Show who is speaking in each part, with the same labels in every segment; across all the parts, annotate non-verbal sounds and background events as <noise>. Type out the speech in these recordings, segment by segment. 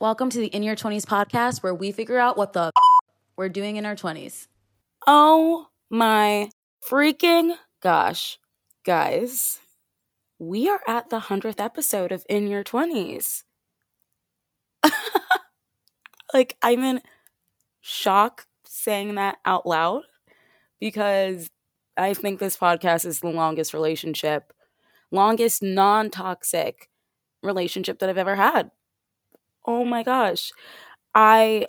Speaker 1: Welcome to the In Your 20s podcast where we figure out what the we're doing in our 20s.
Speaker 2: Oh my freaking gosh, guys. We are at the 100th episode of In Your 20s. <laughs> like, I'm in shock saying that out loud because I think this podcast is the longest relationship, longest non toxic relationship that I've ever had. Oh my gosh. I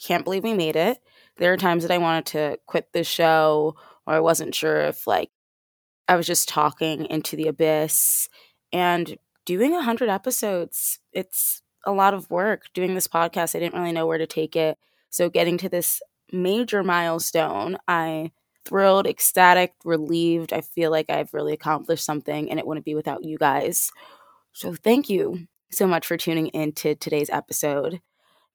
Speaker 2: can't believe we made it. There are times that I wanted to quit the show or I wasn't sure if like I was just talking into the abyss and doing 100 episodes. It's a lot of work doing this podcast. I didn't really know where to take it. So getting to this major milestone, I thrilled, ecstatic, relieved. I feel like I've really accomplished something and it wouldn't be without you guys. So thank you so much for tuning in to today's episode.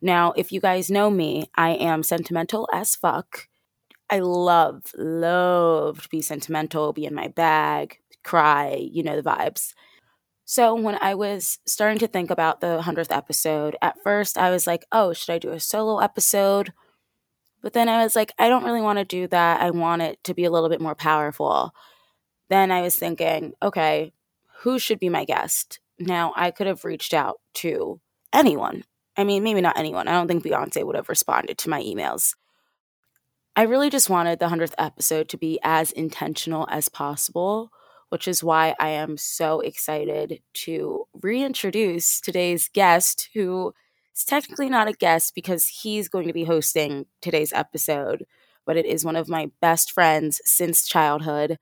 Speaker 2: Now, if you guys know me, I am sentimental as fuck. I love, love to be sentimental, be in my bag, cry, you know the vibes. So, when I was starting to think about the 100th episode, at first I was like, oh, should I do a solo episode? But then I was like, I don't really want to do that. I want it to be a little bit more powerful. Then I was thinking, okay, who should be my guest? Now, I could have reached out to anyone. I mean, maybe not anyone. I don't think Beyonce would have responded to my emails. I really just wanted the 100th episode to be as intentional as possible, which is why I am so excited to reintroduce today's guest, who is technically not a guest because he's going to be hosting today's episode, but it is one of my best friends since childhood,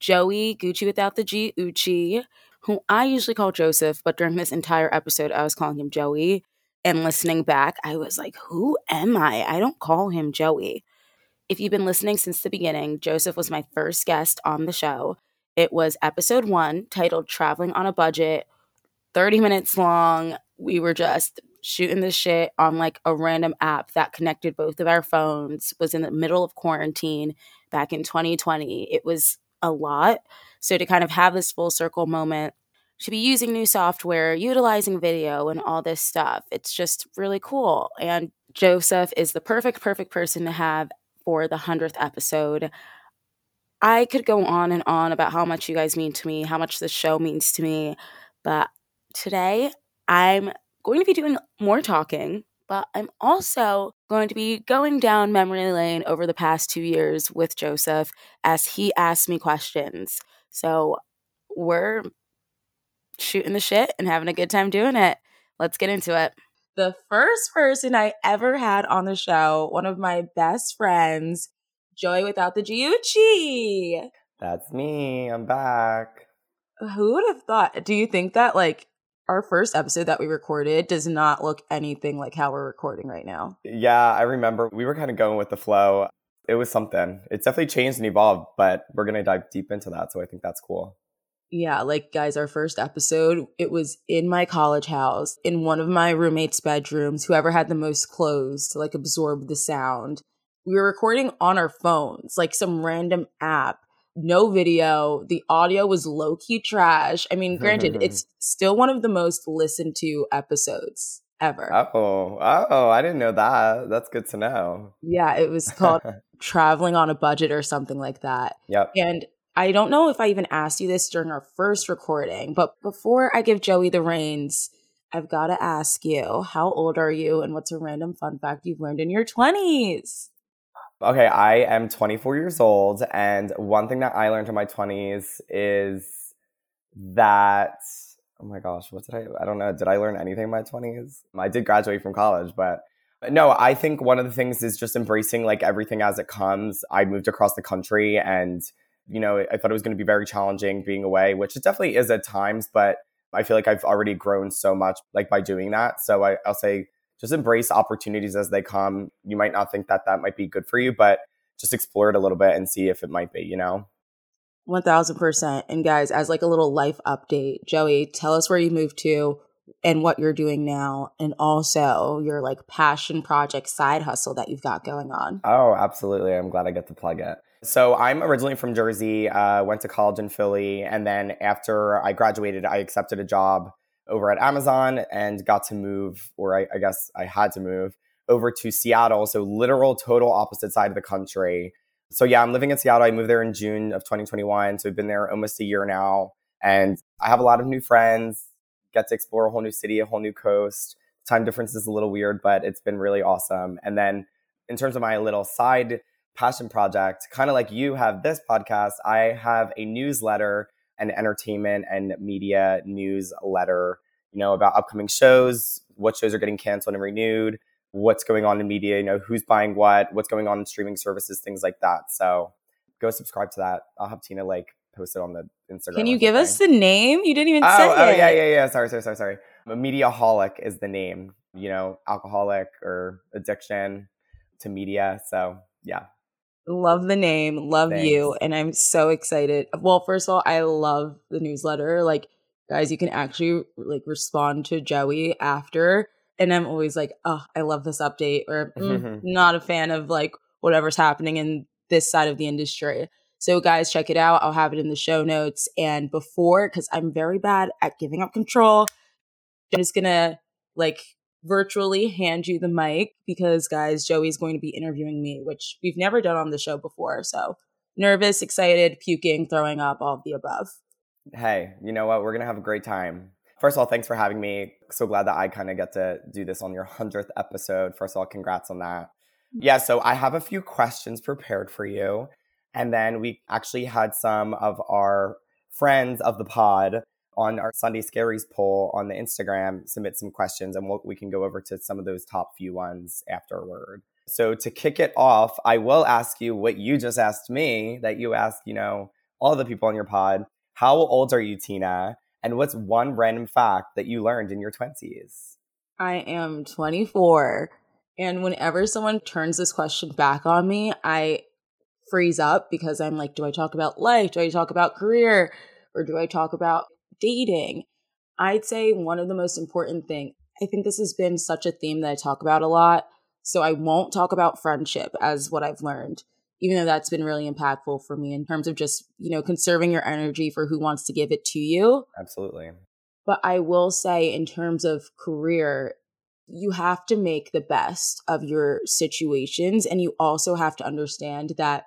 Speaker 2: Joey Gucci without the G Uchi, who I usually call Joseph, but during this entire episode, I was calling him Joey. And listening back, I was like, who am I? I don't call him Joey. If you've been listening since the beginning, Joseph was my first guest on the show. It was episode one titled Traveling on a Budget, 30 minutes long. We were just shooting the shit on like a random app that connected both of our phones, was in the middle of quarantine back in 2020. It was a lot. So to kind of have this full circle moment, to be using new software, utilizing video, and all this stuff, it's just really cool. And Joseph is the perfect, perfect person to have for the 100th episode. I could go on and on about how much you guys mean to me, how much this show means to me, but today I'm going to be doing more talking, but I'm also going to be going down memory lane over the past two years with Joseph as he asks me questions. So we're shooting the shit and having a good time doing it. Let's get into it the first person I ever had on the show, one of my best friends, Joy without the Giucci.
Speaker 3: That's me. I'm back.
Speaker 2: Who would have thought? Do you think that like our first episode that we recorded does not look anything like how we're recording right now?
Speaker 3: Yeah, I remember we were kind of going with the flow. It was something. It's definitely changed and evolved, but we're going to dive deep into that. So I think that's cool
Speaker 2: yeah, like guys, our first episode, it was in my college house, in one of my roommates' bedrooms, whoever had the most clothes to like absorb the sound. We were recording on our phones, like some random app, no video. The audio was low key trash. I mean, granted, <laughs> it's still one of the most listened to episodes ever.
Speaker 3: Oh, oh, I didn't know that. That's good to know.
Speaker 2: Yeah, it was called <laughs> Traveling on a Budget or something like that.
Speaker 3: Yep.
Speaker 2: And I don't know if I even asked you this during our first recording, but before I give Joey the reins, I've got to ask you, how old are you and what's a random fun fact you've learned in your 20s?
Speaker 3: Okay, I am 24 years old. And one thing that I learned in my 20s is that, oh my gosh, what did I, I don't know, did I learn anything in my 20s? I did graduate from college, but no, I think one of the things is just embracing like everything as it comes. I moved across the country and you know, I thought it was going to be very challenging being away, which it definitely is at times, but I feel like I've already grown so much like by doing that. So I, I'll say just embrace opportunities as they come. You might not think that that might be good for you, but just explore it a little bit and see if it might be, you know?
Speaker 2: 1000%. And guys, as like a little life update, Joey, tell us where you moved to and what you're doing now and also your like passion project side hustle that you've got going on.
Speaker 3: Oh, absolutely. I'm glad I get to plug it. So I'm originally from Jersey, uh, went to college in Philly, and then after I graduated, I accepted a job over at Amazon and got to move, or I, I guess I had to move over to Seattle. So, literal total opposite side of the country. So, yeah, I'm living in Seattle. I moved there in June of 2021. So, I've been there almost a year now. And I have a lot of new friends, get to explore a whole new city, a whole new coast. Time difference is a little weird, but it's been really awesome. And then, in terms of my little side passion project, kind of like you have this podcast, I have a newsletter and entertainment and media newsletter, you know, about upcoming shows, what shows are getting canceled and renewed, what's going on in media, you know, who's buying what, what's going on in streaming services, things like that. So go subscribe to that. I'll have Tina like post it on the Instagram.
Speaker 2: Can you give us the name? You didn't even
Speaker 3: oh,
Speaker 2: say
Speaker 3: oh,
Speaker 2: it.
Speaker 3: yeah, yeah, yeah. Sorry, sorry, sorry, sorry. Mediaholic is the name, you know, alcoholic or addiction to media. So yeah.
Speaker 2: Love the name, love
Speaker 3: Thanks.
Speaker 2: you, and I'm so excited. Well, first of all, I love the newsletter. Like, guys, you can actually like respond to Joey after, and I'm always like, oh, I love this update, or mm, <laughs> not a fan of like whatever's happening in this side of the industry. So, guys, check it out. I'll have it in the show notes. And before, because I'm very bad at giving up control, I'm just gonna like virtually hand you the mic because, guys, Joey's going to be interviewing me, which we've never done on the show before. So nervous, excited, puking, throwing up, all of the above.
Speaker 3: Hey, you know what? We're going to have a great time. First of all, thanks for having me. So glad that I kind of get to do this on your 100th episode. First of all, congrats on that. Mm. Yeah, so I have a few questions prepared for you. And then we actually had some of our friends of the pod on our Sunday Scaries poll on the Instagram, submit some questions and we'll, we can go over to some of those top few ones afterward. So to kick it off, I will ask you what you just asked me that you asked, you know, all the people on your pod. How old are you, Tina? And what's one random fact that you learned in your 20s?
Speaker 2: I am 24. And whenever someone turns this question back on me, I freeze up because I'm like, do I talk about life? Do I talk about career? Or do I talk about dating, I'd say one of the most important thing, I think this has been such a theme that I talk about a lot. So I won't talk about friendship as what I've learned, even though that's been really impactful for me in terms of just, you know, conserving your energy for who wants to give it to you.
Speaker 3: Absolutely.
Speaker 2: But I will say, in terms of career, you have to make the best of your situations. And you also have to understand that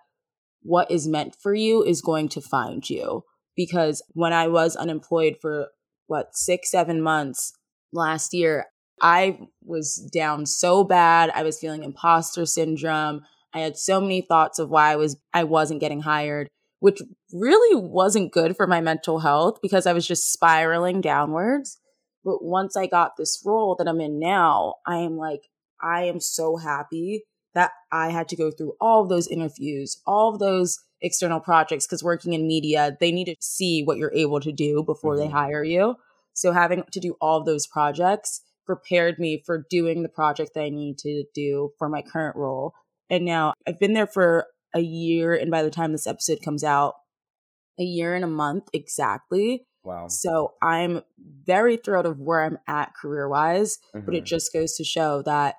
Speaker 2: what is meant for you is going to find you because when I was unemployed for what, six, seven months last year, I was down so bad. I was feeling imposter syndrome. I had so many thoughts of why I was I wasn't getting hired, which really wasn't good for my mental health because I was just spiraling downwards. But once I got this role that I'm in now, I am like I am so happy that I had to go through all of those interviews, all of those external projects because working in media, they need to see what you're able to do before mm-hmm. they hire you. So having to do all those projects prepared me for doing the project that I need to do for my current role. And now I've been there for a year and by the time this episode comes out, a year and a month exactly.
Speaker 3: Wow.
Speaker 2: So I'm very thrilled of where I'm at career wise, mm-hmm. but it mm-hmm. just goes to show that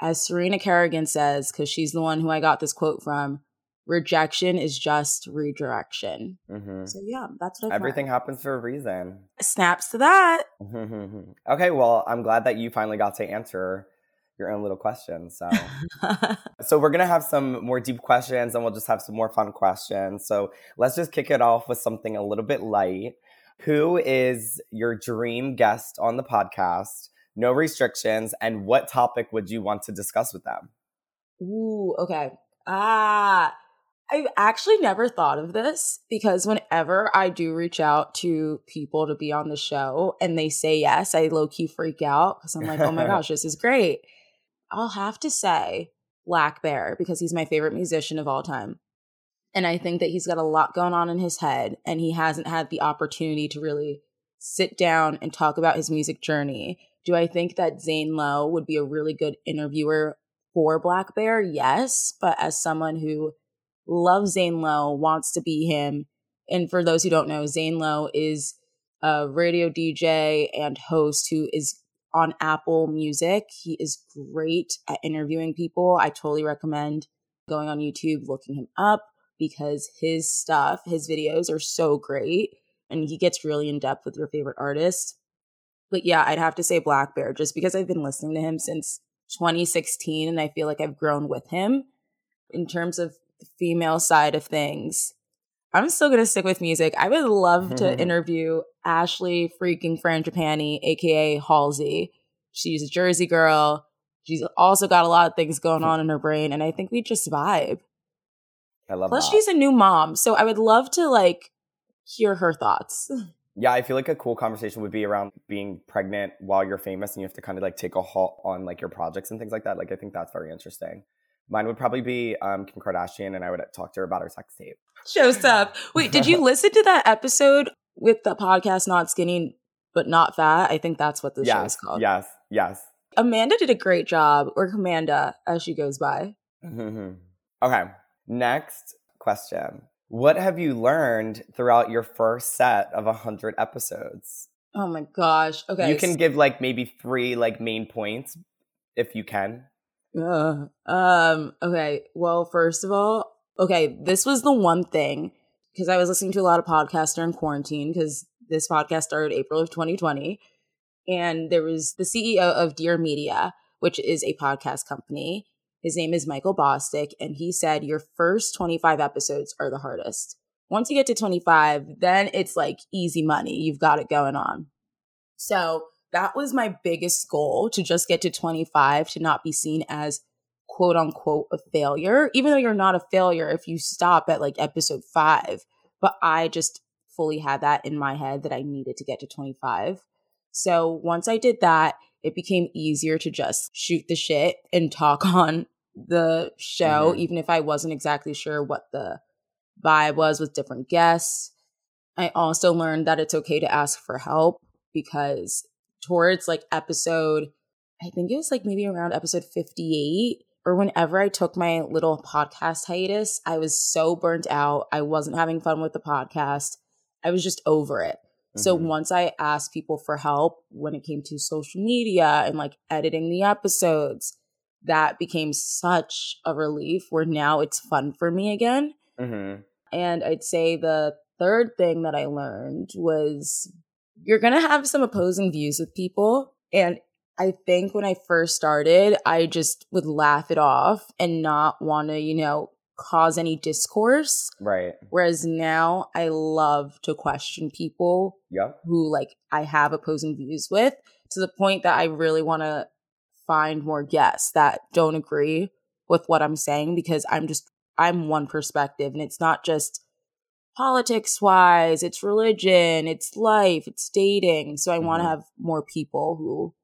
Speaker 2: as Serena Kerrigan says, because she's the one who I got this quote from, rejection is just redirection. Mm-hmm. So yeah, that's what I
Speaker 3: everything happens for a reason.
Speaker 2: Snaps to that. <laughs>
Speaker 3: okay, well, I'm glad that you finally got to answer your own little questions. So, <laughs> so we're gonna have some more deep questions, and we'll just have some more fun questions. So let's just kick it off with something a little bit light. Who is your dream guest on the podcast? No restrictions, and what topic would you want to discuss with them?
Speaker 2: Ooh, okay. Ah, I've actually never thought of this because whenever I do reach out to people to be on the show and they say yes, I low key freak out because I'm like, oh my <laughs> gosh, this is great. I'll have to say blackbear because he's my favorite musician of all time. And I think that he's got a lot going on in his head and he hasn't had the opportunity to really sit down and talk about his music journey. Do I think that Zane Lowe would be a really good interviewer for blackbear? Yes. But as someone who loves Zane Lowe, wants to be him. And for those who don't know, Zane Lowe is a radio DJ and host who is on Apple Music. He is great at interviewing people. I totally recommend going on YouTube, looking him up because his stuff, his videos are so great and he gets really in depth with your favorite artists. But yeah, I'd have to say blackbear just because I've been listening to him since 2016 and I feel like I've grown with him. In terms of female side of things, I'm still gonna stick with music. I would love to mm-hmm. interview Ashley freaking Frangipane, aka Halsey. She's a Jersey girl. She's also got a lot of things going mm-hmm. on in her brain, and I think we just vibe.
Speaker 3: I love
Speaker 2: Plus,
Speaker 3: that.
Speaker 2: she's a new mom, so I would love to like hear her thoughts. <laughs>
Speaker 3: Yeah, I feel like a cool conversation would be around being pregnant while you're famous and you have to kind of like take a halt on like your projects and things like that. Like I think that's very interesting. Mine would probably be um, Kim Kardashian, and I would talk to her about her sex tape.
Speaker 2: Shows up. Wait, did you <laughs> listen to that episode with the podcast Not Skinny but Not Fat? I think that's what the show is called.
Speaker 3: yes, yes.
Speaker 2: Amanda did a great job, or Amanda as she goes by. <laughs>
Speaker 3: Okay, next question. What have you learned throughout your first set of 100 episodes?
Speaker 2: Oh my gosh. Okay.
Speaker 3: You can give like maybe three like main points if you can.
Speaker 2: Ugh. Um, okay. Well, first of all, okay, this was the one thing because I was listening to a lot of podcasts during quarantine because this podcast started April of 2020. And there was the CEO of Dear Media, which is a podcast company. His name is Michael Bosstick, and he said your first 25 episodes are the hardest. Once you get to 25, then it's like easy money. You've got it going on. So that was my biggest goal to just get to 25 to not be seen as quote unquote a failure, even though you're not a failure if you stop at like episode five. But I just fully had that in my head that I needed to get to 25. So once I did that, it became easier to just shoot the shit and talk <laughs> on the show,
Speaker 3: Mhm.
Speaker 2: even if I wasn't exactly sure what the vibe was with different guests. I also learned that it's okay to ask for help because towards like episode, I think it was like maybe around episode 58 or whenever I took my little podcast hiatus, I was so burnt out. I wasn't having fun with the podcast. I was just over it. So
Speaker 3: Mhm.
Speaker 2: once I asked people for help when it came to social media and like editing the episodes, that became such a relief where now it's fun for me again.
Speaker 3: Mhm.
Speaker 2: And I'd say the third thing that I learned was you're going to have some opposing views with people. And I think when I first started, I just would laugh it off and not want to, you know, cause any discourse.
Speaker 3: Right.
Speaker 2: Whereas now I love to question people
Speaker 3: Yep.
Speaker 2: who like I have opposing views with to the point that I really want to find more guests that don't agree with what I'm saying because I'm just I'm one perspective and it's not just politics wise, it's religion, it's life, it's dating. So I want to
Speaker 3: Mhm.
Speaker 2: have more people who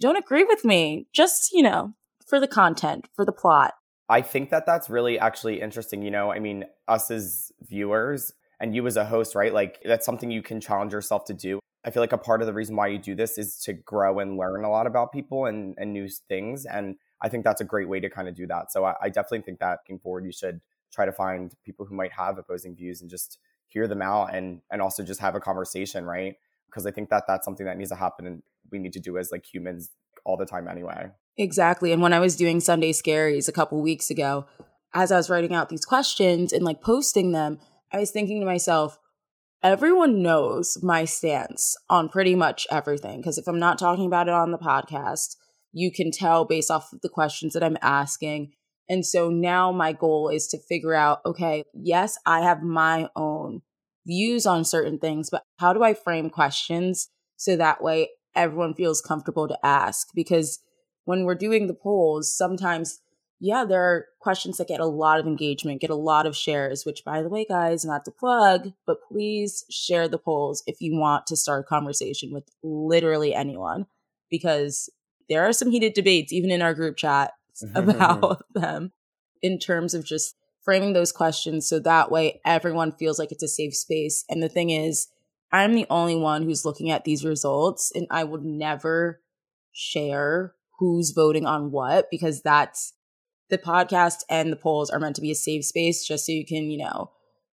Speaker 2: don't agree with me just, you know, for the content, for the plot.
Speaker 3: I think that that's really actually interesting. You know, I mean, us as viewers and you as a host, right? Like, that's something you can challenge yourself to do. I feel like a part of the reason why you do this is to grow and learn a lot about people and, and new things. And I think that's a great way to kind of do that. So I, I definitely think that looking forward, you should try to find people who might have opposing views and just hear them out and and also just have a conversation, right? Because I think that that's something that needs to happen and we need to do as like humans all the time anyway.
Speaker 2: Exactly. And when I was doing Sunday Scaries a couple weeks ago, as I was writing out these questions and like posting them, I was thinking to myself, everyone knows my stance on pretty much everything. Because if I'm not talking about it on the podcast, you can tell based off of the questions that I'm asking. And so now my goal is to figure out okay, yes, I have my own views on certain things, but how do I frame questions so that way everyone feels comfortable to ask? Because when we're doing the polls, sometimes, yeah, there are questions that get a lot of engagement, get a lot of shares, which, by the way, guys, not to plug, but please share the polls if you want to start a conversation with literally anyone, because there are some heated debates, even in our group chat, about <laughs> them in terms of just framing those questions so that way everyone feels like it's a safe space. And the thing is, I'm the only one who's looking at these results, and I would never share who's voting on what because that's the podcast and the polls are meant to be a safe space just so you can, you know,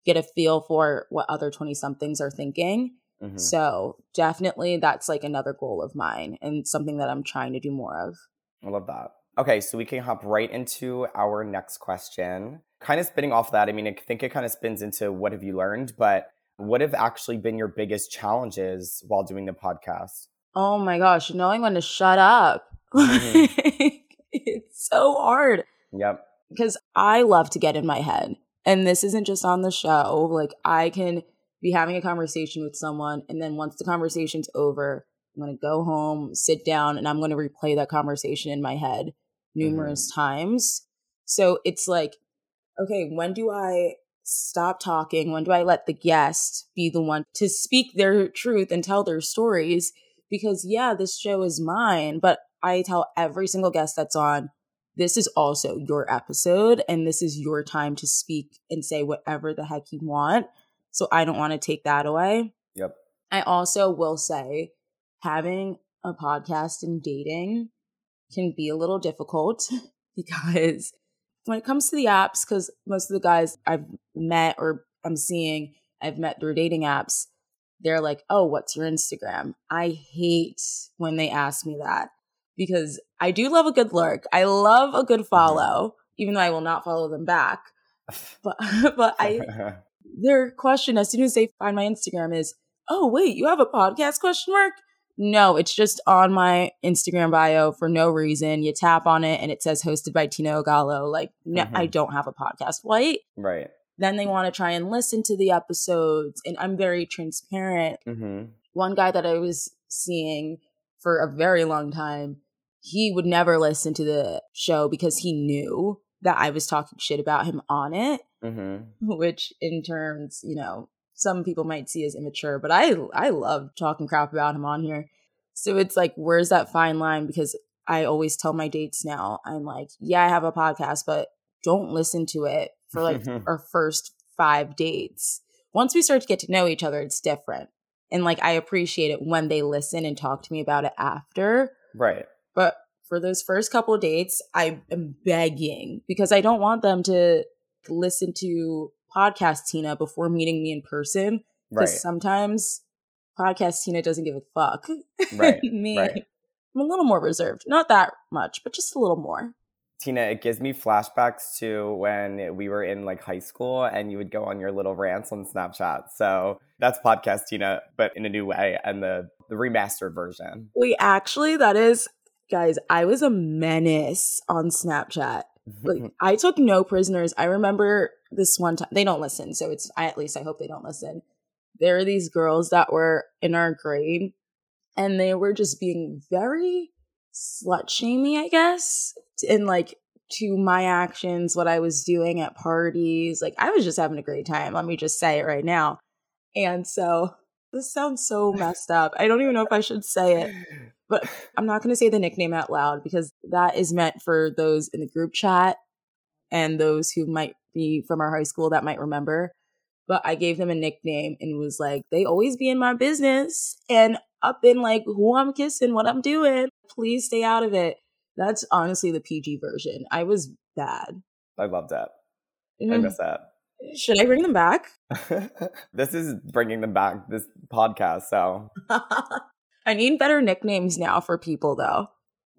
Speaker 2: get a feel for what other 20 somethings are thinking.
Speaker 3: Mhm.
Speaker 2: So, definitely that's like another goal of mine and something that I'm trying to do more of.
Speaker 3: I love that. Okay, so we can hop right into our next question. Kind of spinning off that, I mean, I think it kind of spins into what have you learned, but what have actually been your biggest challenges while doing the podcast?
Speaker 2: oh my gosh, knowing when to shut up. <laughs>
Speaker 3: Mhm.
Speaker 2: it's so hard
Speaker 3: Yep.
Speaker 2: because I love to get in my head. And this isn't just on the show. Like, I can be having a conversation with someone, and then once the conversation's over, I'm going to go home, sit down, and I'm going to replay that conversation in my head Mm-hmm. numerous times. So it's like, okay, when do I stop talking? When do I let the guest be the one to speak their truth and tell their stories? Because, yeah, this show is mine, but I tell every single guest that's on, this is also your episode and this is your time to speak and say whatever the heck you want. So I don't want to take that away.
Speaker 3: Yep.
Speaker 2: I also will say having a podcast and dating can be a little difficult <laughs> because when it comes to the apps, because most of the guys I've met or I'm seeing, I've met through dating apps, they're like, oh, what's your Instagram? I hate when they ask me that because I do love a good lurk. I love a good mm-hmm. follow, even though I will not follow them back. <laughs> But <laughs> but I their question as soon as they find my Instagram is, "Oh, wait, you have a podcast?" question mark. No, it's just on my Instagram bio for no reason. You tap on it and it says hosted by Tina Ogallo. Like, no, I
Speaker 3: Mhm.
Speaker 2: don't have a podcast.
Speaker 3: Right.
Speaker 2: Then they want to try and listen to the episodes, and I'm very transparent.
Speaker 3: Mm-hmm.
Speaker 2: One guy that I was seeing for a very long time, he would never listen to the show because he knew that I was talking shit about him on it
Speaker 3: Mm-hmm.
Speaker 2: which in terms, you know, some people might see as immature, but I I love talking crap about him on here. So it's like, where's that fine line? Because I always tell my dates now, I'm like, yeah, I have a podcast, but don't listen to it for like <laughs> our first five dates. Once we start to get to know each other, it's different. And like I appreciate it when they listen and talk to me about it after.
Speaker 3: Right.
Speaker 2: But for those first couple dates, I am begging because I don't want them to listen to podcast Tina before meeting me in person.
Speaker 3: Right.
Speaker 2: Because sometimes podcast Tina doesn't give a fuck.
Speaker 3: Right, <laughs>
Speaker 2: me,
Speaker 3: right.
Speaker 2: I'm a little more reserved. Not that much, but just a little more.
Speaker 3: Tina, it gives me flashbacks to when we were in like high school and you would go on your little rants on Snapchat. So that's podcast Tina, but in a new way and the the remastered version.
Speaker 2: We actually, that is, guys, I was a menace on Snapchat. Like mm-hmm. I took no prisoners. I remember this one time they don't listen, so it's I at least I hope they don't listen. There are these girls that were in our grade and they were just being very slut shamey, I guess. And like to my actions, what I was doing at parties. Like I was just having a great time. Let me just say it right now. And so this sounds so messed up. I don't even know if I should say it but I'm not going to say the nickname out loud because that is meant for those in the group chat and those who might be from our high school that might remember. But I gave them a nickname and was like, they always be in my business and up in like who I'm kissing, what I'm doing. Please stay out of it. That's honestly the PG version. I was bad.
Speaker 3: I love that. I
Speaker 2: Mm.
Speaker 3: miss that.
Speaker 2: Should I bring them back? <laughs>
Speaker 3: this is bringing them back, this podcast. So <laughs>
Speaker 2: I need better nicknames now for people though.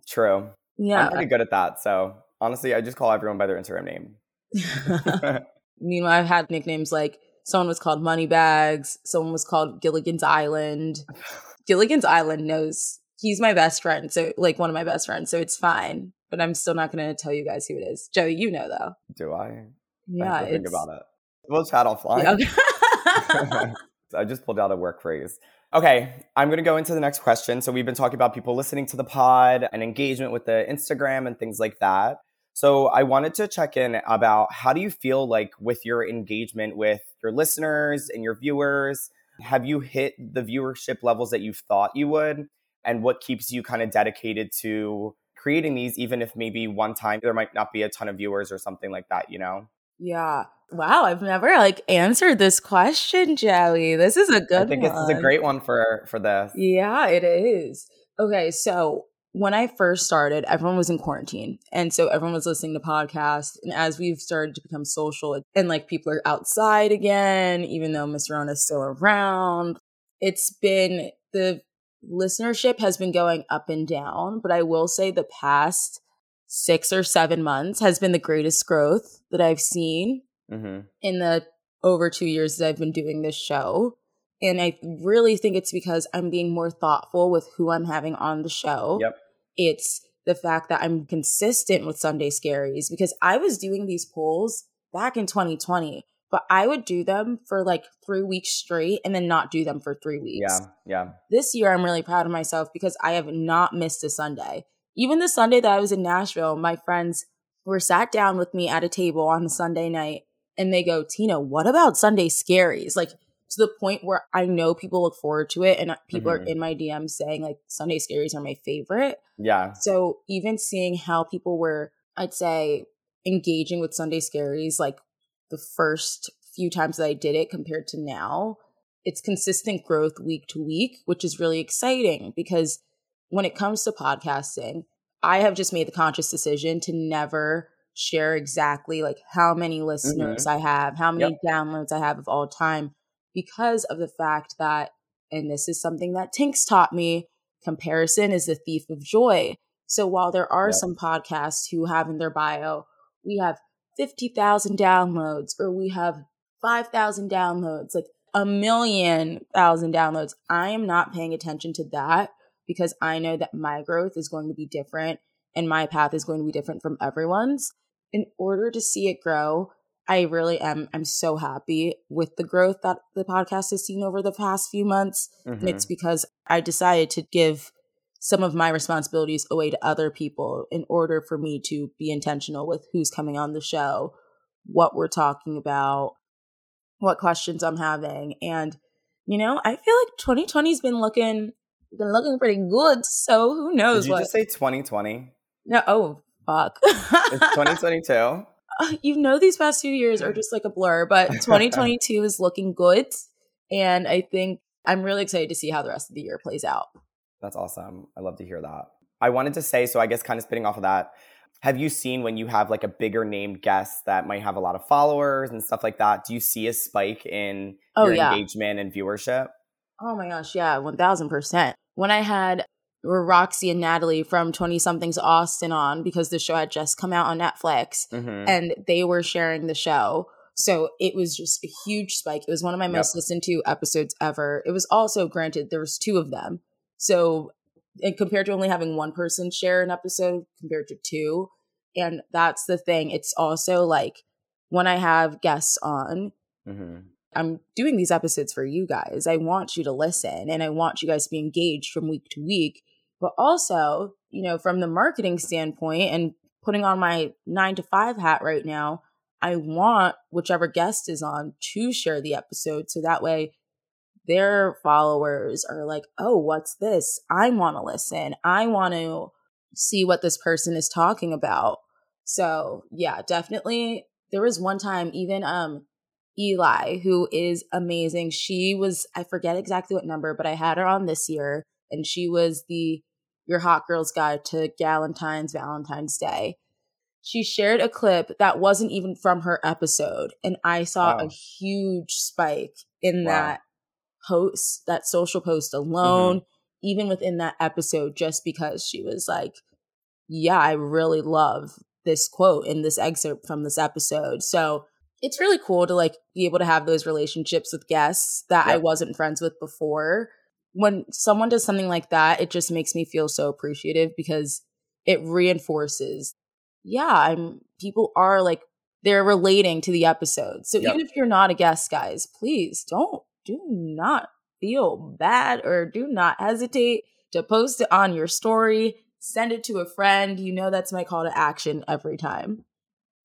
Speaker 3: true.
Speaker 2: Yeah.
Speaker 3: I'm pretty good at that. So honestly, I just call everyone by their Instagram name. <laughs>
Speaker 2: Meanwhile, I've had nicknames like someone was called Moneybags, someone was called Gilligan's Island. Gilligan's Island knows he's my best friend, so like one of my best friends, so it's fine. But I'm still not going to tell you guys who it is. Joey, you know though.
Speaker 3: Do I? I
Speaker 2: Yeah,
Speaker 3: to think about it. We'll chat offline.
Speaker 2: Yeah. <laughs> <laughs>
Speaker 3: I just pulled out a work phrase. Okay, I'm going to go into the next question. So, we've been talking about people listening to the pod and engagement with the Instagram and things like that. So, I wanted to check in about how do you feel like with your engagement with your listeners and your viewers? Have you hit the viewership levels that you thought you would? And what keeps you kind of dedicated to creating these, even if maybe one time there might not be a ton of viewers or something like that, you know?
Speaker 2: yeah. Wow, I've never like answered this question, Joey. This is a good
Speaker 3: I think this is a
Speaker 2: one.
Speaker 3: great one for for this.
Speaker 2: Yeah, it is. Okay, so when I first started, everyone was in quarantine. And so everyone was listening to podcasts. And as we've started to become social and like people are outside again, even though Miss Rona's still around, it's been the listenership has been going up and down. But I will say the past six or seven months has been the greatest growth that I've seen
Speaker 3: hmm
Speaker 2: in the over two years that I've been doing this show. And I really think it's because I'm being more thoughtful with who I'm having on the show.
Speaker 3: Yep.
Speaker 2: It's the fact that I'm consistent with Sunday Scaries because I was doing these polls back in 2020, but I would do them for like three weeks straight and then not do them for three weeks.
Speaker 3: Yeah, yeah.
Speaker 2: This year, I'm really proud of myself because I have not missed a Sunday. Even the Sunday that I was in Nashville, my friends were sat down with me at a table on a Sunday night and they go, Tina, what about Sunday Scaries? Like, to the point where I know people look forward to it, and people
Speaker 3: Mhm.
Speaker 2: are in my DMs saying like Sunday Scaries are my favorite.
Speaker 3: Yeah.
Speaker 2: So even seeing how people were, I'd say, engaging with Sunday Scaries, like the first few times that I did it compared to now, it's consistent growth week to week, which is really exciting because when it comes to podcasting, I have just made the conscious decision to never share exactly like how many mm-hmm. listeners I have, how many downloads I have of all time, because of the fact that, and this is something that Tinx taught me, comparison is the thief of joy. So while there are
Speaker 3: Yep.
Speaker 2: some podcasts who have in their bio, we have 50,000 downloads or we have 5,000 downloads, like a million thousand downloads, I am not paying attention to that because I know that my growth is going to be different and my path is going to be different from everyone's. In order to see it grow, I really am I'm so happy with the growth that the podcast has seen over the past few months. And
Speaker 3: Mhm.
Speaker 2: it's because I decided to give some of my responsibilities away to other people in order for me to be intentional with who's coming on the show, what we're talking about, what questions I'm having. And, you know, I feel like 2020's been looking been looking pretty good. So who knows
Speaker 3: Did you
Speaker 2: what
Speaker 3: just say 2020?
Speaker 2: No oh fuck.
Speaker 3: It's 2022. <laughs>
Speaker 2: you know these past few years are just like a blur, but <laughs> 2022 is looking good. And I think I'm really excited to see how the rest of the year plays out.
Speaker 3: That's awesome. I love to hear that. I wanted to say, so I guess kind of spitting off of that, have you seen when you have like a bigger named guest that might have a lot of followers and stuff like that? Do you see a spike in
Speaker 2: Oh,
Speaker 3: your
Speaker 2: yeah.
Speaker 3: engagement and viewership?
Speaker 2: Oh my gosh, yeah, 1000%. When I had Roxy and Natalie from Twentysomethings: Austin on because the show had just come out on Netflix
Speaker 3: Mm-hmm.
Speaker 2: and they were sharing the show. So it was just a huge spike. It was one of my
Speaker 3: Yep.
Speaker 2: most listened to episodes ever. It was also granted there was two of them. So and compared to only having one person share an episode compared to two, and that's the thing. It's also like when I have guests on,
Speaker 3: mm-hmm.
Speaker 2: I'm doing these episodes for you guys. I want you to listen and I want you guys to be engaged from week to week. But also, you know, from the marketing standpoint and putting on my nine to five hat right now, I want whichever guest is on to share the episode so that way their followers are like, oh, what's this? I want to listen. I want to see what this person is talking about. So, yeah, definitely. There was one time, even um, Eli, who is amazing. She was, I forget exactly what number, but I had her on this year, and she was the Your Hot Girls Guide to Galentine's Valentine's Day. She shared a clip that wasn't even from her episode, and I saw
Speaker 3: Wow.
Speaker 2: a huge spike in
Speaker 3: Wow.
Speaker 2: that post, that social post alone, mm-hmm. even within that episode, just because she was like, Yeah, I really love this quote in this excerpt from this episode. So it's really cool to like be able to have those relationships with guests that I wasn't friends with before. When someone does something like that, it just makes me feel so appreciative because it reinforces, yeah, I'm people are like they're relating to the episode. So
Speaker 3: Yep.
Speaker 2: even if you're not a guest, guys, please don't do not feel bad or do not hesitate to post it on your story, send it to a friend. You know that's my call to action every time.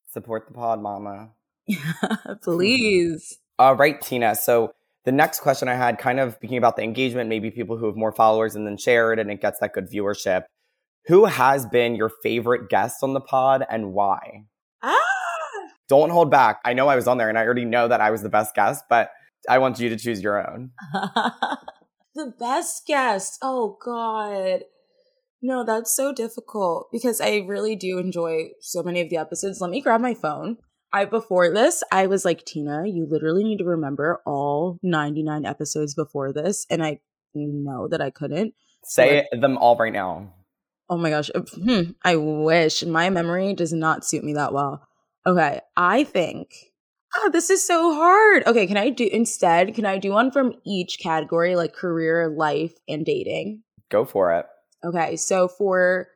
Speaker 3: Support the pod, mama. <laughs>
Speaker 2: please.
Speaker 3: All right, Tina. So the next question I had, kind of speaking about the engagement, maybe people who have more followers and then share it and it gets that good viewership. Who has been your favorite guest on the pod and why?
Speaker 2: Ah!
Speaker 3: Don't hold back. I know I was on there and I already know that I was the best guest, but I want you to choose your own. <laughs>
Speaker 2: the best guest. Oh God. No, that's so difficult because I really do enjoy so many of the episodes. Let me grab my phone. I before this, I was like, Tina, you literally need to remember all 99 episodes before this. And I know that I couldn't.
Speaker 3: Say them all right now.
Speaker 2: Oh my gosh. uh, Hmm, I wish. My memory does not suit me that well. Okay. I think oh, this is so hard. Okay, can I do instead? Can I do one from each category, like career, life, and dating?
Speaker 3: Go for it.
Speaker 2: Okay, so for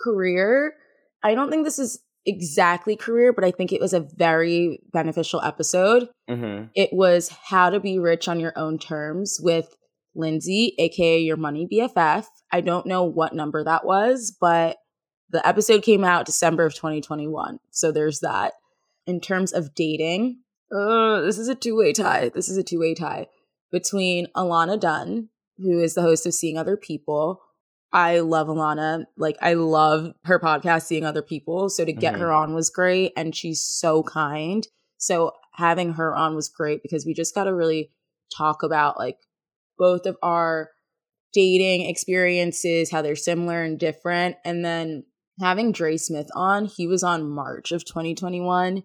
Speaker 2: career, I don't think this is exactly career, but I think it was a very beneficial episode.
Speaker 3: Mm-hmm.
Speaker 2: It was how to be rich on your own terms with Lindsay, aka your money BFF. I don't know what number that was, but the episode came out December of 2021. So there's that. In terms of dating, uh, this is a two way tie. This is a two way tie between Alana Dunn, who is the host of Seeing Other People. I love Alana. Like, I love her podcast, Seeing Other People. So to get
Speaker 3: Mhm.
Speaker 2: her on was great. And she's so kind. So having her on was great because we just got to really talk about like both of our dating experiences, how they're similar and different. And then having Dre Smith on, he was on March of 2021,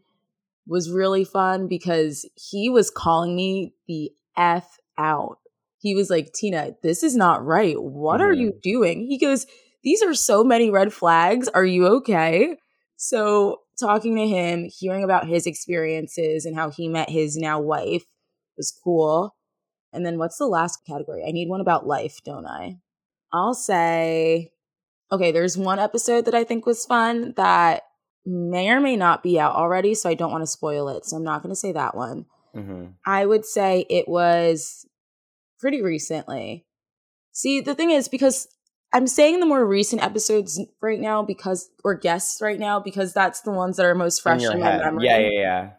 Speaker 2: was really fun because he was calling me the F out. He was like, Tina, this is not right. What are you doing? He goes, These are so many red flags. Are you okay? So, talking to him, hearing about his experiences and how he met his now wife was cool. And then what's the last category? I need one about life, don't I? I'll say, okay, there's one episode that I think was fun that may or may not be out already, so I don't want to spoil it. So I'm not going to say that one.
Speaker 3: Mm-hmm.
Speaker 2: I would say it was pretty recently. See, the thing is, because I'm saying the more recent episodes right now because, or guests right now, because that's the ones that are most fresh in, my memory.
Speaker 3: Yeah, yeah, yeah.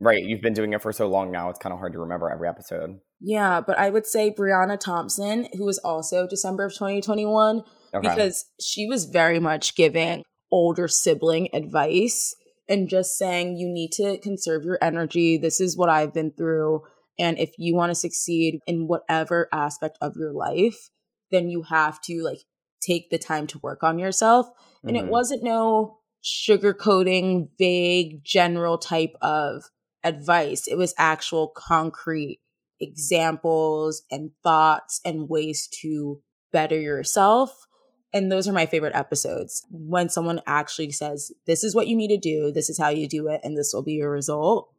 Speaker 3: Right. You've been doing it for so long now. It's kind of hard to remember every episode.
Speaker 2: Yeah, but I would say Brianna Thompson, who was also December of 2021,
Speaker 3: Okay.
Speaker 2: because she was very much giving older sibling advice and just saying, you need to conserve your energy. This is what I've been through. And if you want to succeed in whatever aspect of your life, then you have to like take the time to work on yourself. And it
Speaker 3: Mhm.
Speaker 2: wasn't no sugarcoating, vague, general type of advice. It was actual concrete examples and thoughts and ways to better yourself. And those are my favorite episodes when someone actually says, This is what you need to do, this is how you do it, and this will be your result.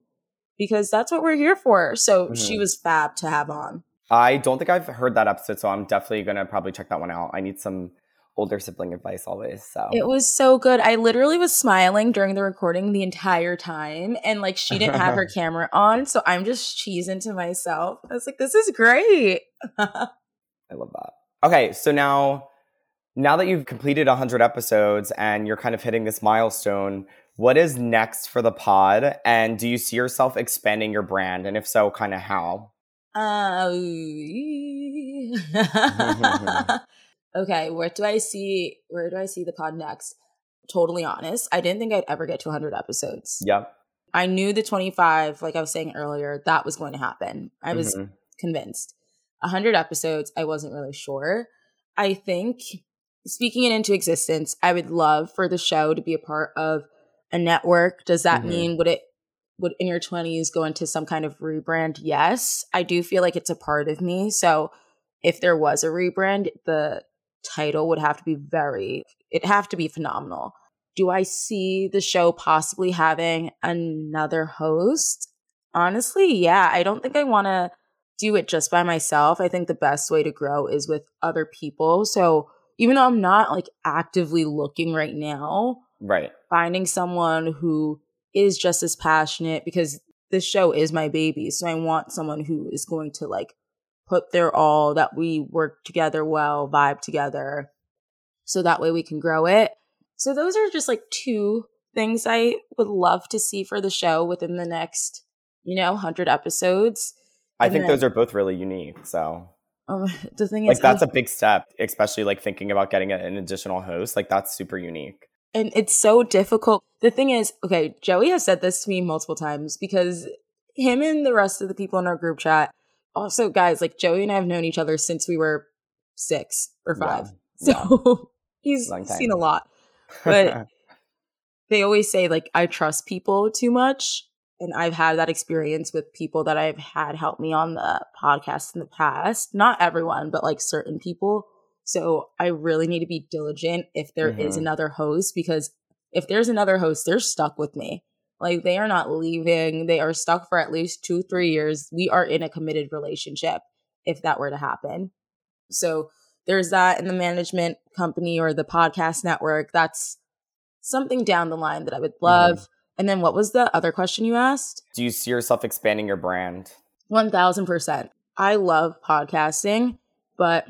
Speaker 2: Because that's what we're here for. So she
Speaker 3: Mhm.
Speaker 2: was fab to have on.
Speaker 3: I don't think I've heard that episode, so I'm definitely gonna probably check that one out. I need some older sibling advice always. So
Speaker 2: It was so good. I literally was smiling during the recording the entire time. And like she didn't have her <laughs> camera on. So I'm just cheesing to myself. I was like, this is great. <laughs>
Speaker 3: I love that. Okay, so now now that you've completed 100 episodes and you're kind of hitting this milestone, what is next for the pod? And do you see yourself expanding your brand? And if so, kind of how?
Speaker 2: Uh, <laughs> okay, where do I see where do I see the pod next? Totally honest, I didn't think I'd ever get to 100 episodes.
Speaker 3: Yep.
Speaker 2: I knew the 25, like I was saying earlier, that was going to happen. I was
Speaker 3: Mhm.
Speaker 2: convinced. 100 episodes, I wasn't really sure. I think speaking it into existence, I would love for the show to be a part of a network. Does that
Speaker 3: Mhm.
Speaker 2: mean would it would in your 20s go into some kind of rebrand? Yes. I do feel like it's a part of me. So if there was a rebrand, the title would have to be very it'd have to be phenomenal. Do I see the show possibly having another host? Honestly, yeah. I don't think I want to do it just by myself. I think the best way to grow is with other people. So even though I'm not like actively looking right now,
Speaker 3: Right.
Speaker 2: Finding someone who is just as passionate because this show is my baby. So I want someone who is going to like put their all, that we work together well, vibe together. So that way we can grow it. So those are just like two things I would love to see for the show within the next, you know, 100 episodes.
Speaker 3: I
Speaker 2: And
Speaker 3: think
Speaker 2: then-
Speaker 3: those are both really unique. So
Speaker 2: Um, <laughs> the thing
Speaker 3: like
Speaker 2: is,
Speaker 3: that's
Speaker 2: I-
Speaker 3: a big step, especially like thinking about getting an additional host. Like that's super unique.
Speaker 2: And it's so difficult. The thing is, okay, Joey has said this to me multiple times because him and the rest of the people in our group chat, also guys, like Joey and I have known each other since we were six or five. <laughs>
Speaker 3: Yeah.
Speaker 2: So he's seen a lot. But <laughs> they always say like I trust people too much. And I've had that experience with people that I've had help me on the podcast in the past. Not everyone, but like certain people. So I really need to be diligent if there is
Speaker 3: Mhm.
Speaker 2: another host because if there's another host, they're stuck with me. Like they are not leaving. They are stuck for at least two, three years. We are in a committed relationship if that were to happen. So there's that in the management company or the podcast network. That's something down the line that I would love. Mm-hmm. And then what was the other question you asked?
Speaker 3: Do you see yourself expanding your brand?
Speaker 2: 1000%. I love podcasting, but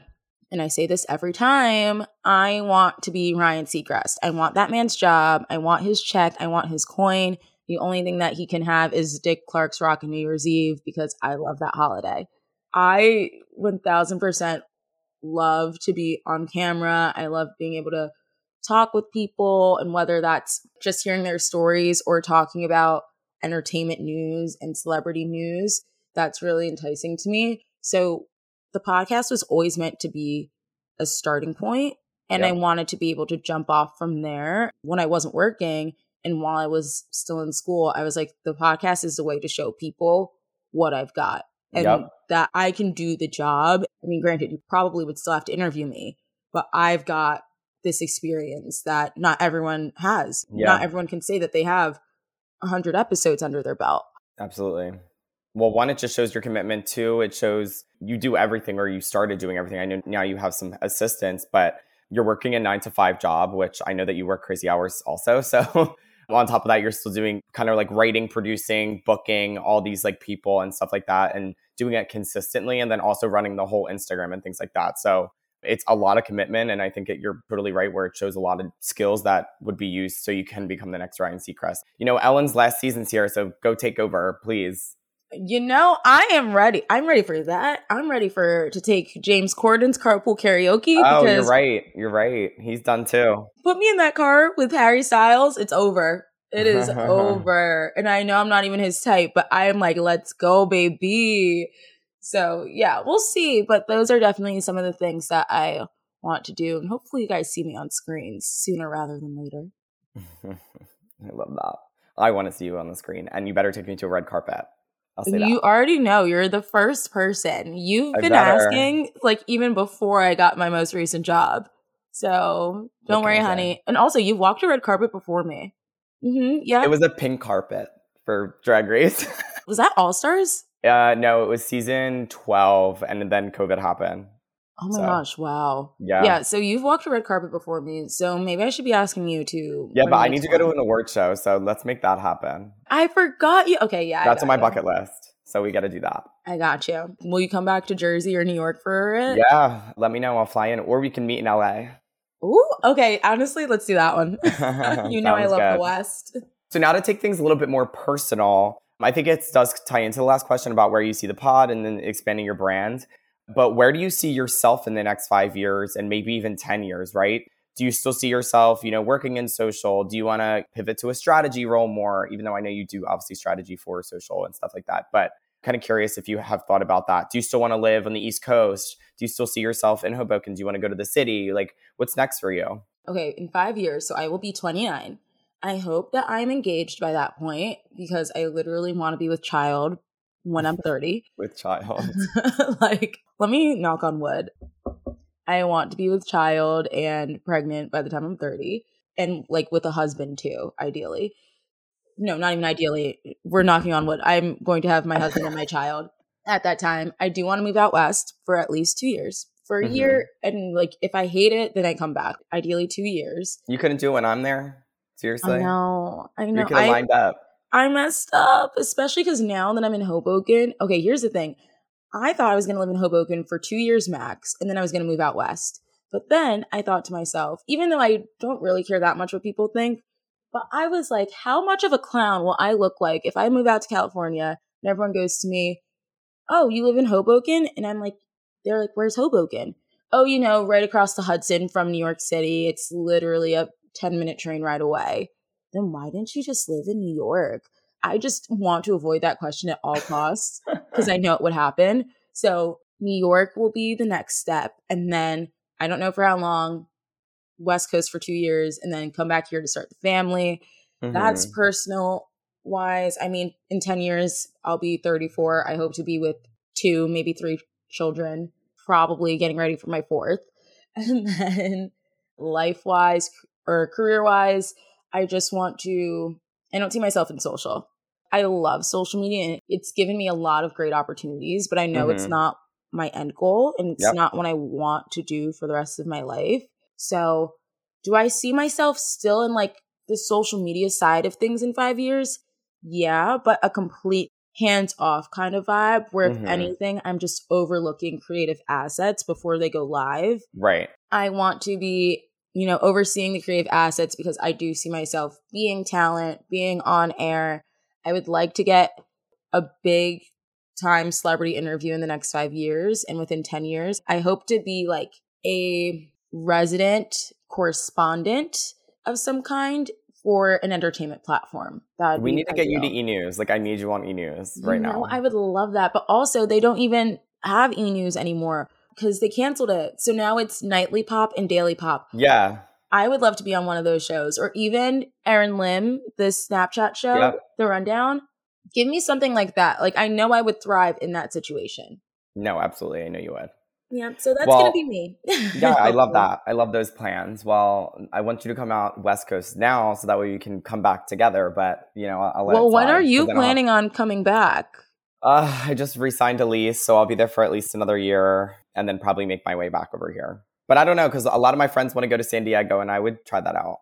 Speaker 2: and I say this every time, I want to be Ryan Seacrest. I want that man's job. I want his check. I want his coin. The only thing that he can have is Dick Clark's Rockin' New Year's Eve because I love that holiday. I 1000% love to be on camera. I love being able to talk with people, and whether that's just hearing their stories or talking about entertainment news and celebrity news, that's really enticing to me. So the podcast was always meant to be a starting point, and yep. I wanted to be able to jump off from there when I wasn't working. And while I was still in school, I was like, the podcast is a way to show people what I've got and yep. that I can do the job. I mean, granted, you probably would still have to interview me, but I've got this experience that not everyone has. Yeah. Not everyone can say that they have 100 episodes under their belt.
Speaker 3: Absolutely. Well, one, it just shows your commitment. Two, it shows you do everything or you started doing everything. I know now you have some assistance, but you're working a nine to five job, which I know that you work crazy hours also. <laughs> So on top of that, you're still doing kind of like writing, producing, booking all these like people and stuff like that, and doing it consistently, and then also running the whole Instagram and things like that. So it's a lot of commitment, and I think it, you're totally right where it shows a lot of skills that would be used so you can become the next Ryan Seacrest. You know, Ellen's last season's here, so go take over, please.
Speaker 2: You know, I am ready. I'm ready for that. I'm ready for to take James Corden's carpool karaoke.
Speaker 3: Oh, you're right. You're right. He's done too.
Speaker 2: Put me in that car with Harry Styles. It's over. It is <laughs> over. And I know I'm not even his type, but I am like, let's go, baby. So yeah, we'll see. But those are definitely some of the things that I want to do. And hopefully you guys see me on screens sooner rather than later. <laughs>
Speaker 3: I love that. I want to see you on the screen. And you better take me to a red carpet.
Speaker 2: You already know you're the first person. You've I been better. asking like even before I got my most recent job. So don't worry, honey. And also, you've walked a red carpet before me. Mm-hmm, yeah.
Speaker 3: It was a pink carpet for Drag Race. <laughs>
Speaker 2: was that All Stars?
Speaker 3: Uh, no, it was season 12, and then COVID happened.
Speaker 2: Oh my so, gosh, wow. Yeah. Yeah, so you've walked a red carpet before me, so maybe I should be asking you to.
Speaker 3: Yeah, but I need to go to an award show, so let's make that happen.
Speaker 2: I forgot you. Okay, yeah.
Speaker 3: That's on my you. bucket list, so we got to do that.
Speaker 2: I got you. Will you come back to Jersey or New York for it?
Speaker 3: Yeah, let me know. I'll fly in, or we can meet in LA.
Speaker 2: Ooh, okay. Honestly, let's do that one. <laughs> <laughs> you know I love good. the West.
Speaker 3: So now to take things a little bit more personal, I think it does tie into the last question about where you see the pod and then expanding your brand. But where do you see yourself in the next five years and maybe even 10 years, right? Do you still see yourself, you know, working in social? Do you want to pivot to a strategy role more, even though I know you do obviously strategy for social and stuff like that? But kind of curious if you have thought about that. Do you still want to live on the East Coast? Do you still see yourself in Hoboken? Do you want to go to the city? Like, what's next for you?
Speaker 2: Okay, in five years, so I will be 29. I hope that I'm engaged by that point because I literally want to be with child when I'm <laughs> 30.
Speaker 3: with child. <laughs>
Speaker 2: like, let me knock on wood. I want to be with child and pregnant by the time I'm 30 and like with a husband too, ideally. No, not even ideally. We're knocking on wood. I'm going to have my husband and my child at that time. I do want to move out west for at least two years. For a mm-hmm. year, and like if I hate it, then I come back. Ideally, two years.
Speaker 3: You couldn't do it when I'm there. Seriously,
Speaker 2: I know. I know.
Speaker 3: We could have lined up.
Speaker 2: I messed up, especially because now that I'm in Hoboken. Okay, here's the thing. I thought I was going to live in Hoboken for two years max, and then I was going to move out west. But then I thought to myself, even though I don't really care that much what people think, but I was like, how much of a clown will I look like if I move out to California and everyone goes to me, oh, you live in Hoboken? And I'm like, they're like, where's Hoboken? Oh, you know, right across the Hudson from New York City. It's literally a 10 minute train ride away then why didn't you just live in New York? I just want to avoid that question at all costs because I know it would happen. So New York will be the next step. And then I don't know for how long, West Coast for two years, and then come back here to start the family. Mm-hmm. That's personal wise. I mean, in 10 years, I'll be 34. I hope to be with two, maybe three children, probably getting ready for my fourth. <laughs> And then life wise or career wise, I just want to I don't see myself in social. I love social media and it's given me a lot of great opportunities, but I know it's
Speaker 3: Mhm.
Speaker 2: not my end goal and it's
Speaker 3: Yep.
Speaker 2: not what I want to do for the rest of my life. So, do I see myself still in like the social media side of things in 5 years? Yeah, but a complete hands off kind of vibe where if
Speaker 3: Mhm.
Speaker 2: anything I'm just overlooking creative assets before they go live.
Speaker 3: Right.
Speaker 2: I want to be, you know, overseeing the creative assets because I do see myself being talent, being on air. I would like to get a big time celebrity interview in the next five years. And within 10 years, I hope to be like a resident correspondent of some kind for an entertainment platform. That
Speaker 3: We need to get you to E News. Like I need you on E News right
Speaker 2: you
Speaker 3: now.
Speaker 2: I would love that. But also, they don't even have e news anymore because they canceled it. So now it's nightly pop and daily pop.
Speaker 3: yeah.
Speaker 2: I would love to be on one of those shows or even Erin Lim, the Snapchat show. The Rundown. Give me something like that. Like, I know I would thrive in that situation.
Speaker 3: No, absolutely. I know you would.
Speaker 2: Yeah. So that's
Speaker 3: Well,
Speaker 2: going to be me. <laughs>
Speaker 3: Yeah, I love that. I love those plans. Well, I want you to come out West Coast now, so that way we can come back together. But you know, I'll,
Speaker 2: well, when are you planning on coming back?
Speaker 3: Uh, I just re-signed a lease, so I'll be there for at least another year, and then probably make my way back over here. But I don't know because a lot of my friends want to go to San Diego, and I would try that out.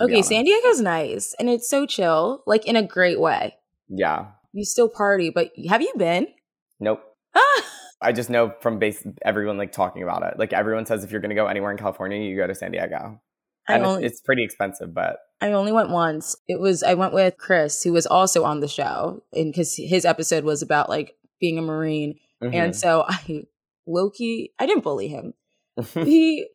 Speaker 2: Okay, San. Diego's nice and it's so chill, like in a great way.
Speaker 3: Yeah.
Speaker 2: You still party, but have you been?
Speaker 3: Nope. <laughs>
Speaker 2: Ah!
Speaker 3: I just know from base everyone like talking about it. Like everyone says, if you're going to go anywhere in California, you go to San Diego,
Speaker 2: I
Speaker 3: and it's,
Speaker 2: only,
Speaker 3: it's pretty expensive. But
Speaker 2: I only went once. It was I went with Chris, who was also on the show, and because his episode was about like being a marine,
Speaker 3: mhm.
Speaker 2: and so I low key I didn't bully him. <laughs> he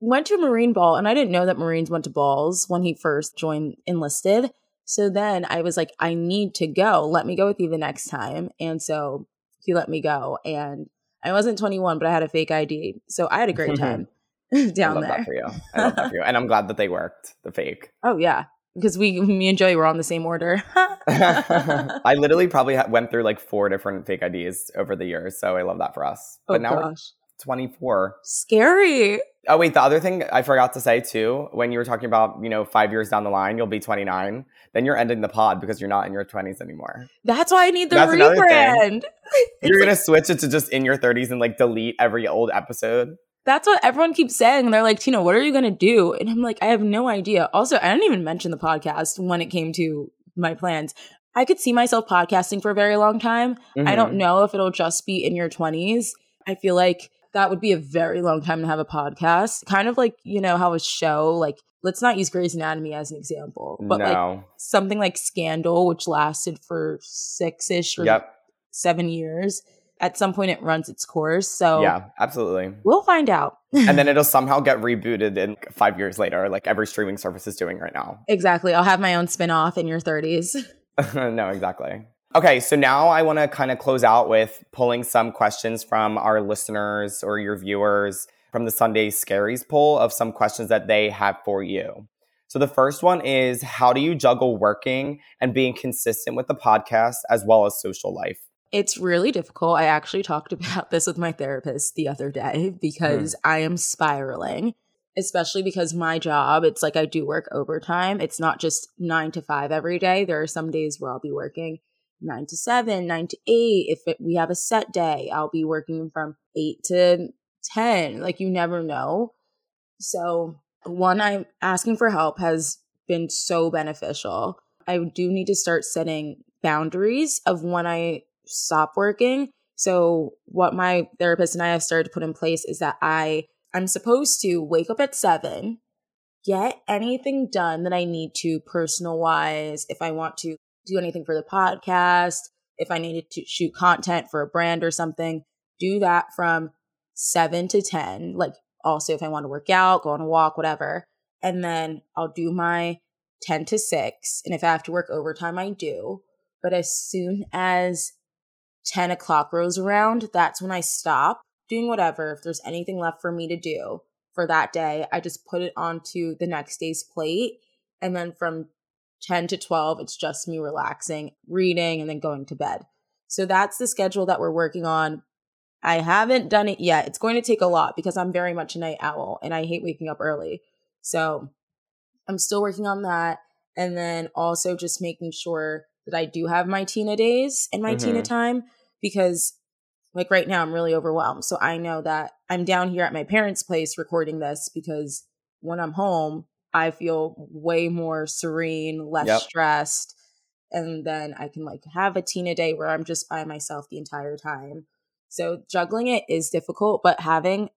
Speaker 2: went to a marine ball, and I didn't know that Marines went to balls when he first joined enlisted. So then I was like, I need to go. Let me go with you the next time, and so he let me go, and I wasn't 21, but I had a fake ID, so I had a great <laughs> time <laughs>
Speaker 3: I
Speaker 2: down
Speaker 3: love
Speaker 2: there.
Speaker 3: that for you. I love that for you, and I'm glad that they worked the fake.
Speaker 2: Oh yeah, because we, me and Joey were on the same order.
Speaker 3: I literally probably went through like four different fake IDs over the years, so I love that for us.
Speaker 2: oh
Speaker 3: But now we're
Speaker 2: gosh,
Speaker 3: 24.
Speaker 2: scary.
Speaker 3: Oh wait, the other thing I forgot to say too, when you were talking about you know five years down the line, you'll be 29. Then you're ending the pod because you're not in your 20s anymore.
Speaker 2: That's why I need the
Speaker 3: That's
Speaker 2: rebrand. <laughs>
Speaker 3: You're
Speaker 2: like-
Speaker 3: gonna switch it to just in your 30s and like delete every old episode.
Speaker 2: that's what everyone keeps saying. They're like, Tina, what are you gonna do? And I'm like, I have no idea. Also, I didn't even mention the podcast when it came to my plans. I could see myself podcasting for a very long time. I
Speaker 3: Mhm.
Speaker 2: don't know if it'll just be in your 20s. I feel like that would be a very long time to have a podcast. Kind of like, you know, how a show, like, let's not use Grey's Anatomy as an example, but like something like Scandal, which lasted for six ish or
Speaker 3: Yep.
Speaker 2: seven years. At some point, it runs its course. So
Speaker 3: Yeah. Absolutely.
Speaker 2: we'll find out.
Speaker 3: and then <laughs> it'll somehow get rebooted in five years later, like every streaming service is doing right now.
Speaker 2: exactly. I'll have my own spin off in your 30s. <laughs>
Speaker 3: no, exactly. Okay, so now I want to kind of close out with pulling some questions from our listeners or your viewers from the Sunday Scaries poll of some questions that they have for you. So the first one is How do you juggle working and being consistent with the podcast as well as social life?
Speaker 2: It's really difficult. I actually talked <laughs> about this with my therapist the other day hmm. because I am spiraling, especially because my job, it's like I do work overtime. It's not just nine to five every day. There are some days where I'll be working nine to seven, nine to eight. If it, we have a set day, I'll be working from eight to 10. Like you never know. So, one, I'm asking for help has been so beneficial. I do need to start setting boundaries of when I stop working. So what my therapist and I have started to put in place is that I I'm supposed to wake up at 7, get anything done that I need to personal wise, if I want to do anything for the podcast, if I needed to shoot content for a brand or something, do that from 7 to 10. Like also if I want to work out, go on a walk, whatever. And then I'll do my 10 to 6. And if I have to work overtime, I do. But as soon as 10 o'clock rolls around, that's when I stop doing whatever. If there's anything left for me to do for that day, I just put it onto the next day's plate. And then from 10 to 12, it's just me relaxing, reading, and then going to bed. So that's the schedule that we're working on. I haven't done it yet. It's going to take a lot because I'm very much a night owl and I hate waking up early. So I'm still working on that. And then also just making sure that I do have my Tina days and my Tina
Speaker 3: Mhm.
Speaker 2: time because like right now I'm really overwhelmed. So I know that I'm down here at my parents' place recording this because when I'm home, I feel way more serene, less
Speaker 3: Yep.
Speaker 2: stressed. And then I can like have a Tina day where I'm just by myself the entire time. So juggling it is difficult, but having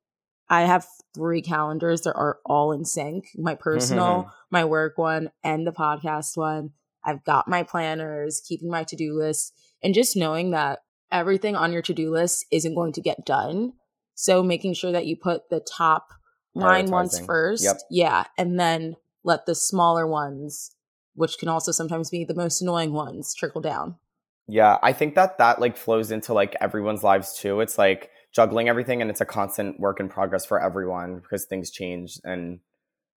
Speaker 2: I have three calendars that are all in sync. My personal, mm-hmm. my work one, and the podcast one. I've got my planners, keeping my to-do list, and just knowing that everything on your to-do list isn't going to get done. So making sure that you put the top line ones first.
Speaker 3: Yep.
Speaker 2: Yeah. And then let the smaller ones, which can also sometimes be the most annoying ones, trickle down.
Speaker 3: Yeah, I think that that like flows into like everyone's lives too. It's like juggling everything and it's a constant work in progress for everyone because things change and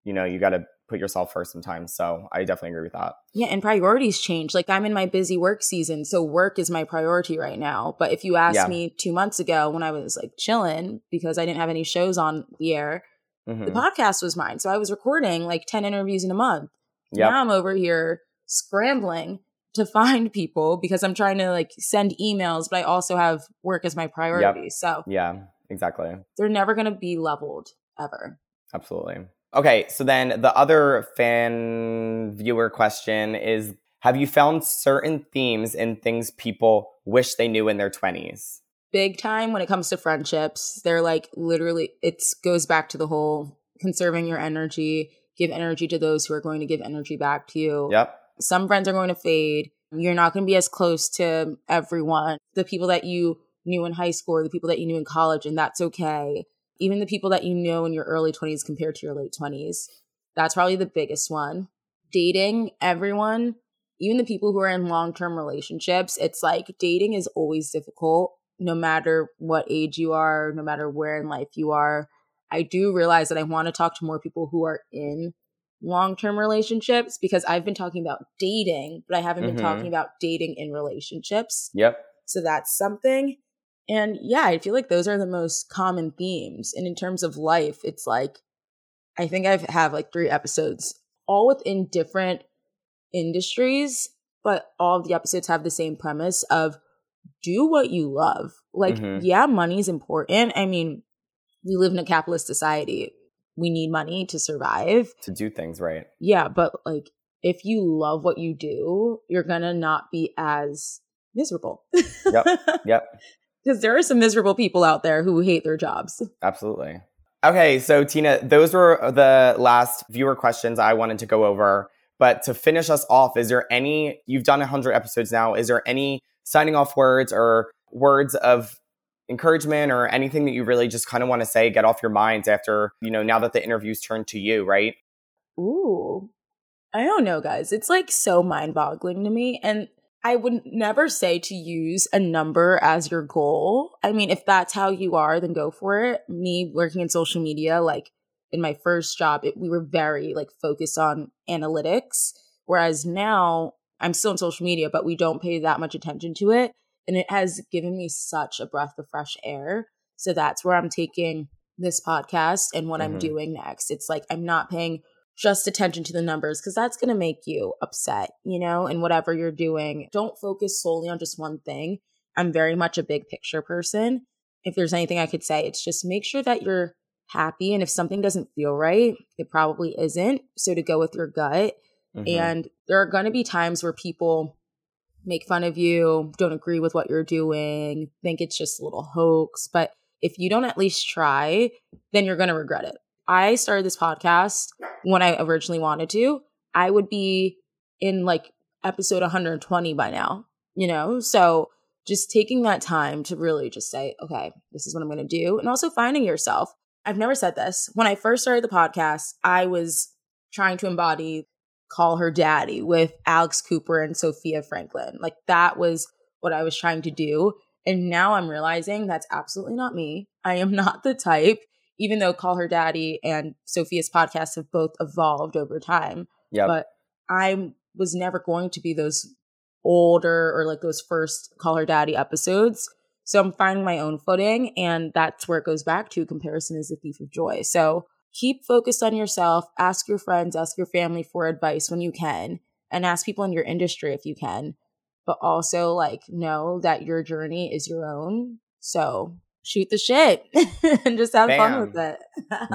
Speaker 3: you know, you got to put yourself first sometimes. So, I definitely agree with that.
Speaker 2: Yeah, and priorities change. Like I'm in my busy work season, so work is my priority right now. But if you asked
Speaker 3: Yeah.
Speaker 2: me 2 months ago when I was like chilling because I didn't have any shows on the air,
Speaker 3: Mhm.
Speaker 2: the podcast was mine. So I was recording like 10 interviews in a month.
Speaker 3: Yep.
Speaker 2: Now I'm over here scrambling to find people because I'm trying to like send emails, but I also have work as my priority. So
Speaker 3: Yeah, exactly.
Speaker 2: they're never going to be leveled ever.
Speaker 3: Absolutely. Okay, so then the other fan viewer question is Have you found certain themes in things people wish they knew in their 20s?
Speaker 2: Big time when it comes to friendships. They're like literally, it goes back to the whole conserving your energy, give energy to those who are going to give energy back to you.
Speaker 3: Yep.
Speaker 2: some friends are going to fade. You're not going to be as close to everyone. The people that you knew in high school, the people that you knew in college, and that's okay. Even the people that you know in your early 20s compared to your late 20s. That's probably the biggest one. Dating everyone, even the people who are in long term relationships, it's like dating is always difficult, no matter what age you are, no matter where in life you are. I do realize that I want to talk to more people who are in long term relationships because I've been talking about dating, but I haven't
Speaker 3: Mhm.
Speaker 2: been talking about dating in relationships.
Speaker 3: Yep.
Speaker 2: So that's something. And yeah, I feel like those are the most common themes. And in terms of life, it's like I think I've have like three episodes all within different industries, but all the episodes have the same premise of do what you love. Like,
Speaker 3: Mhm.
Speaker 2: yeah, is important. I mean, we live in a capitalist society. We need money to survive.
Speaker 3: To do things right.
Speaker 2: Yeah, but like if you love what you do, you're gonna not be as miserable.
Speaker 3: Yep. <laughs> Yep.
Speaker 2: Because there are some miserable people out there who hate their jobs.
Speaker 3: Absolutely. Okay, so Tina, those were the last viewer questions I wanted to go over. But to finish us off, is there any, you've done 100 episodes now, is there any signing off words or words of encouragement or anything that you really just kind of want to say, get off your minds after, you know, now that the interview's turned to you, right?
Speaker 2: Ooh. I don't know, guys. It's like so mind boggling to me. And I would never say to use a number as your goal. I mean, if that's how you are, then go for it. Me working in social media, like in my first job, it, we were very like focused on analytics. Whereas now I'm still on social media, but we don't pay that much attention to it. And it has given me such a breath of fresh air. So that's where I'm taking this podcast and what I'm
Speaker 3: Mhm.
Speaker 2: doing next. It's like I'm not paying just attention to the numbers because that's going to make you upset, you know, and whatever you're doing. Don't focus solely on just one thing. I'm very much a big picture person. If there's anything I could say, it's just make sure that you're happy. And if something doesn't feel right, it probably isn't. So to go with your gut.
Speaker 3: Mhm.
Speaker 2: And there are going to be times where people make fun of you, don't agree with what you're doing, think it's just a little hoax. But if you don't at least try, then you're going to regret it. I started this podcast when I originally wanted to. I would be in like episode 120 by now, you know? So just taking that time to really just say, okay, this is what I'm going to do. And also finding yourself. I've never said this. When I first started the podcast, I was trying to embody call her daddy with Alex Cooper and Sofia Franklyn. Like that was what I was trying to do. And now I'm realizing that's absolutely not me. I am <laughs> not the type, even though Call Her Daddy and Sofia's podcast have both evolved over time.
Speaker 3: Yep.
Speaker 2: But I was never going to be those older or like those first Call Her Daddy episodes. So I'm finding my own footing. And that's where it goes back to comparison is the thief of joy. So keep focused on yourself, ask your friends, ask your family for advice when you can. and ask people in your industry if you can, but also like know that your journey is your own. So shoot the shit <laughs> and just have Bam. fun with it.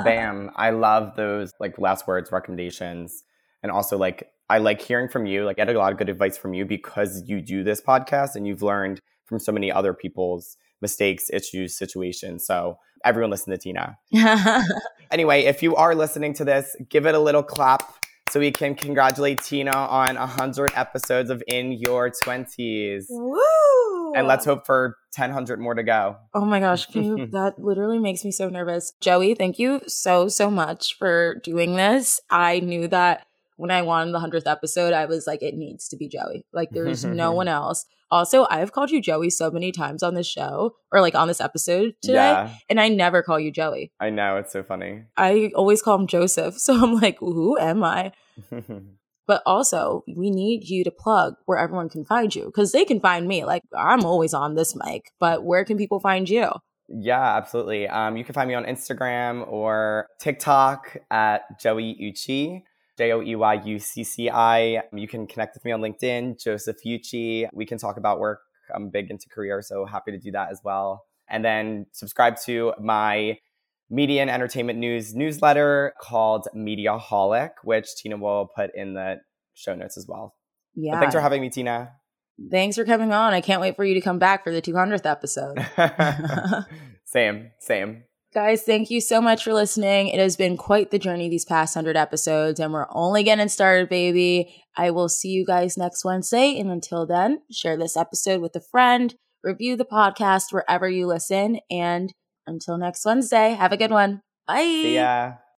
Speaker 3: Bam. <laughs> I love those like last words recommendations. And also like I like hearing from you. Like I get a lot of good advice from you because you do this podcast and you've learned from so many other people's mistakes, issues, situations. So everyone listen to Tina. <laughs> anyway, if you are listening to this, give it a little clap so we can congratulate Tina on 100 episodes of In Your 20s. Woo! And let's hope for 1,000 more to go.
Speaker 2: Oh my gosh, you, <laughs> that literally makes me so nervous. Joey, thank you so, so much for doing this. I knew that when I wanted the 100th episode, I was like, it needs to be Joey. Like, there's no <laughs> one else. Also, I've called you Joey so many times on this show or like on this episode today, yeah. and I never call you Joey.
Speaker 3: I know, it's so funny.
Speaker 2: I always call him Joseph. <laughs> So I'm like, who am I? <laughs> but also, we need you to plug where everyone can find you because they can find me. Like, I'm always on this mic, but where can people find you?
Speaker 3: Yeah, absolutely. Um, you can find me on Instagram or TikTok at Joey Ucci. J O E Y U C C I. You can connect with me on LinkedIn, Joseph Ucci. We can talk about work. I'm big into career, so happy to do that as well. And then subscribe to my media and entertainment news newsletter called Mediaholic, which Tina will put in the show notes as well. Yeah. But thanks for having me, Tina.
Speaker 2: Thanks for coming on. I can't wait for you to come back for the 200th episode. <laughs>
Speaker 3: same, same.
Speaker 2: Guys, thank you so much for listening. It has been quite the journey these past 100 episodes, and we're only getting started, baby. I will see you guys next Wednesday. And until then, share this episode with a friend, review the podcast wherever you listen. And until next Wednesday, have a good one. Bye.
Speaker 3: See ya.